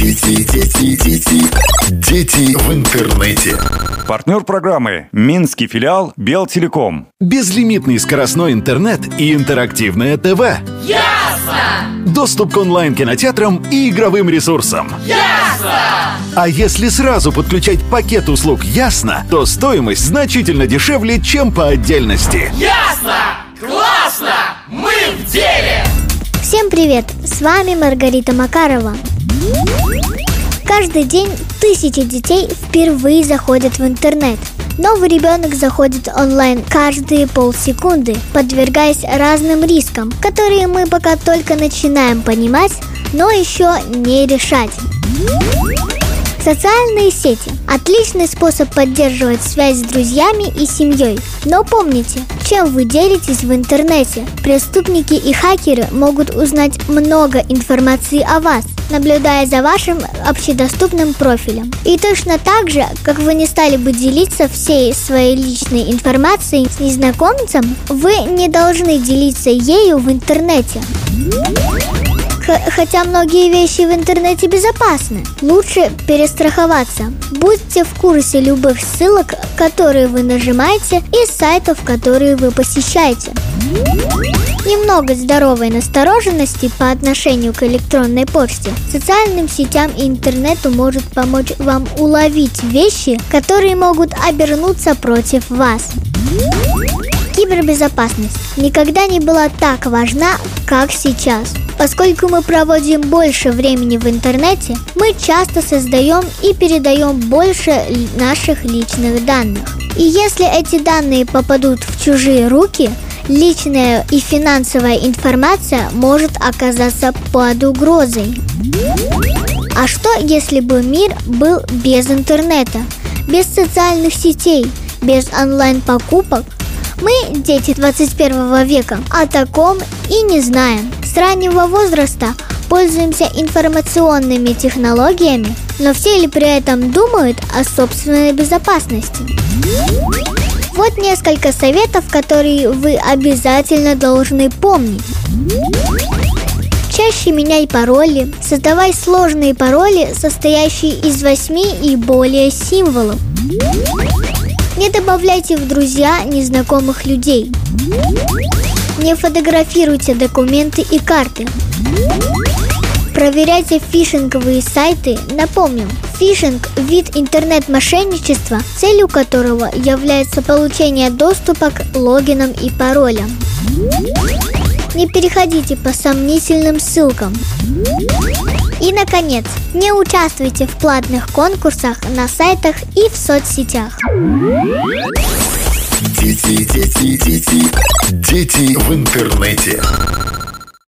Дети, дети, дети, дети в интернете. Партнер программы Минский филиал Белтелеком. Безлимитный скоростной интернет и интерактивное ТВ. Ясно! Доступ к онлайн-кинотеатрам и игровым ресурсам. Ясно! А если сразу подключать пакет услуг «Ясно», то стоимость значительно дешевле, чем по отдельности. Ясно! Классно! Мы в деле! Всем привет! С вами Маргарита Макарова. Каждый день тысячи детей впервые заходят в интернет. Новый ребенок заходит онлайн каждые полсекунды, подвергаясь разным рискам, которые мы пока только начинаем понимать, но еще не решать. Социальные сети – отличный способ поддерживать связь с друзьями и семьей. Но помните, чем вы делитесь в интернете, преступники и хакеры могут узнать много информации о вас, наблюдая за вашим общедоступным профилем. И точно так же, как вы не стали бы делиться всей своей личной информацией с незнакомцем, вы не должны делиться ею в интернете. Хотя многие вещи в интернете безопасны, лучше перестраховаться. Будьте в курсе любых ссылок, которые вы нажимаете, и сайтов, которые вы посещаете. Немного здоровой настороженности по отношению к электронной почте, социальным сетям и интернету может помочь вам уловить вещи, которые могут обернуться против вас. Кибербезопасность никогда не была так важна, как сейчас. Поскольку мы проводим больше времени в интернете, мы часто создаем и передаем больше наших личных данных. И если эти данные попадут в чужие руки, личная и финансовая информация может оказаться под угрозой. А что, если бы мир был без интернета, без социальных сетей, без онлайн-покупок? Мы, дети 21 века, о таком и не знаем. Раннего возраста пользуемся информационными технологиями, но все ли при этом думают о собственной безопасности? Вот несколько советов, которые вы обязательно должны помнить. Чаще меняй пароли, создавай сложные пароли, состоящие из восьми и более символов. Не добавляйте в друзья незнакомых людей. Не фотографируйте документы и карты. Проверяйте фишинговые сайты. Напомним, фишинг – вид интернет-мошенничества, целью которого является получение доступа к логинам и паролям. Не переходите по сомнительным ссылкам. И, наконец, не участвуйте в платных конкурсах на сайтах и в соцсетях. Дети, дети, дети, дети в интернете.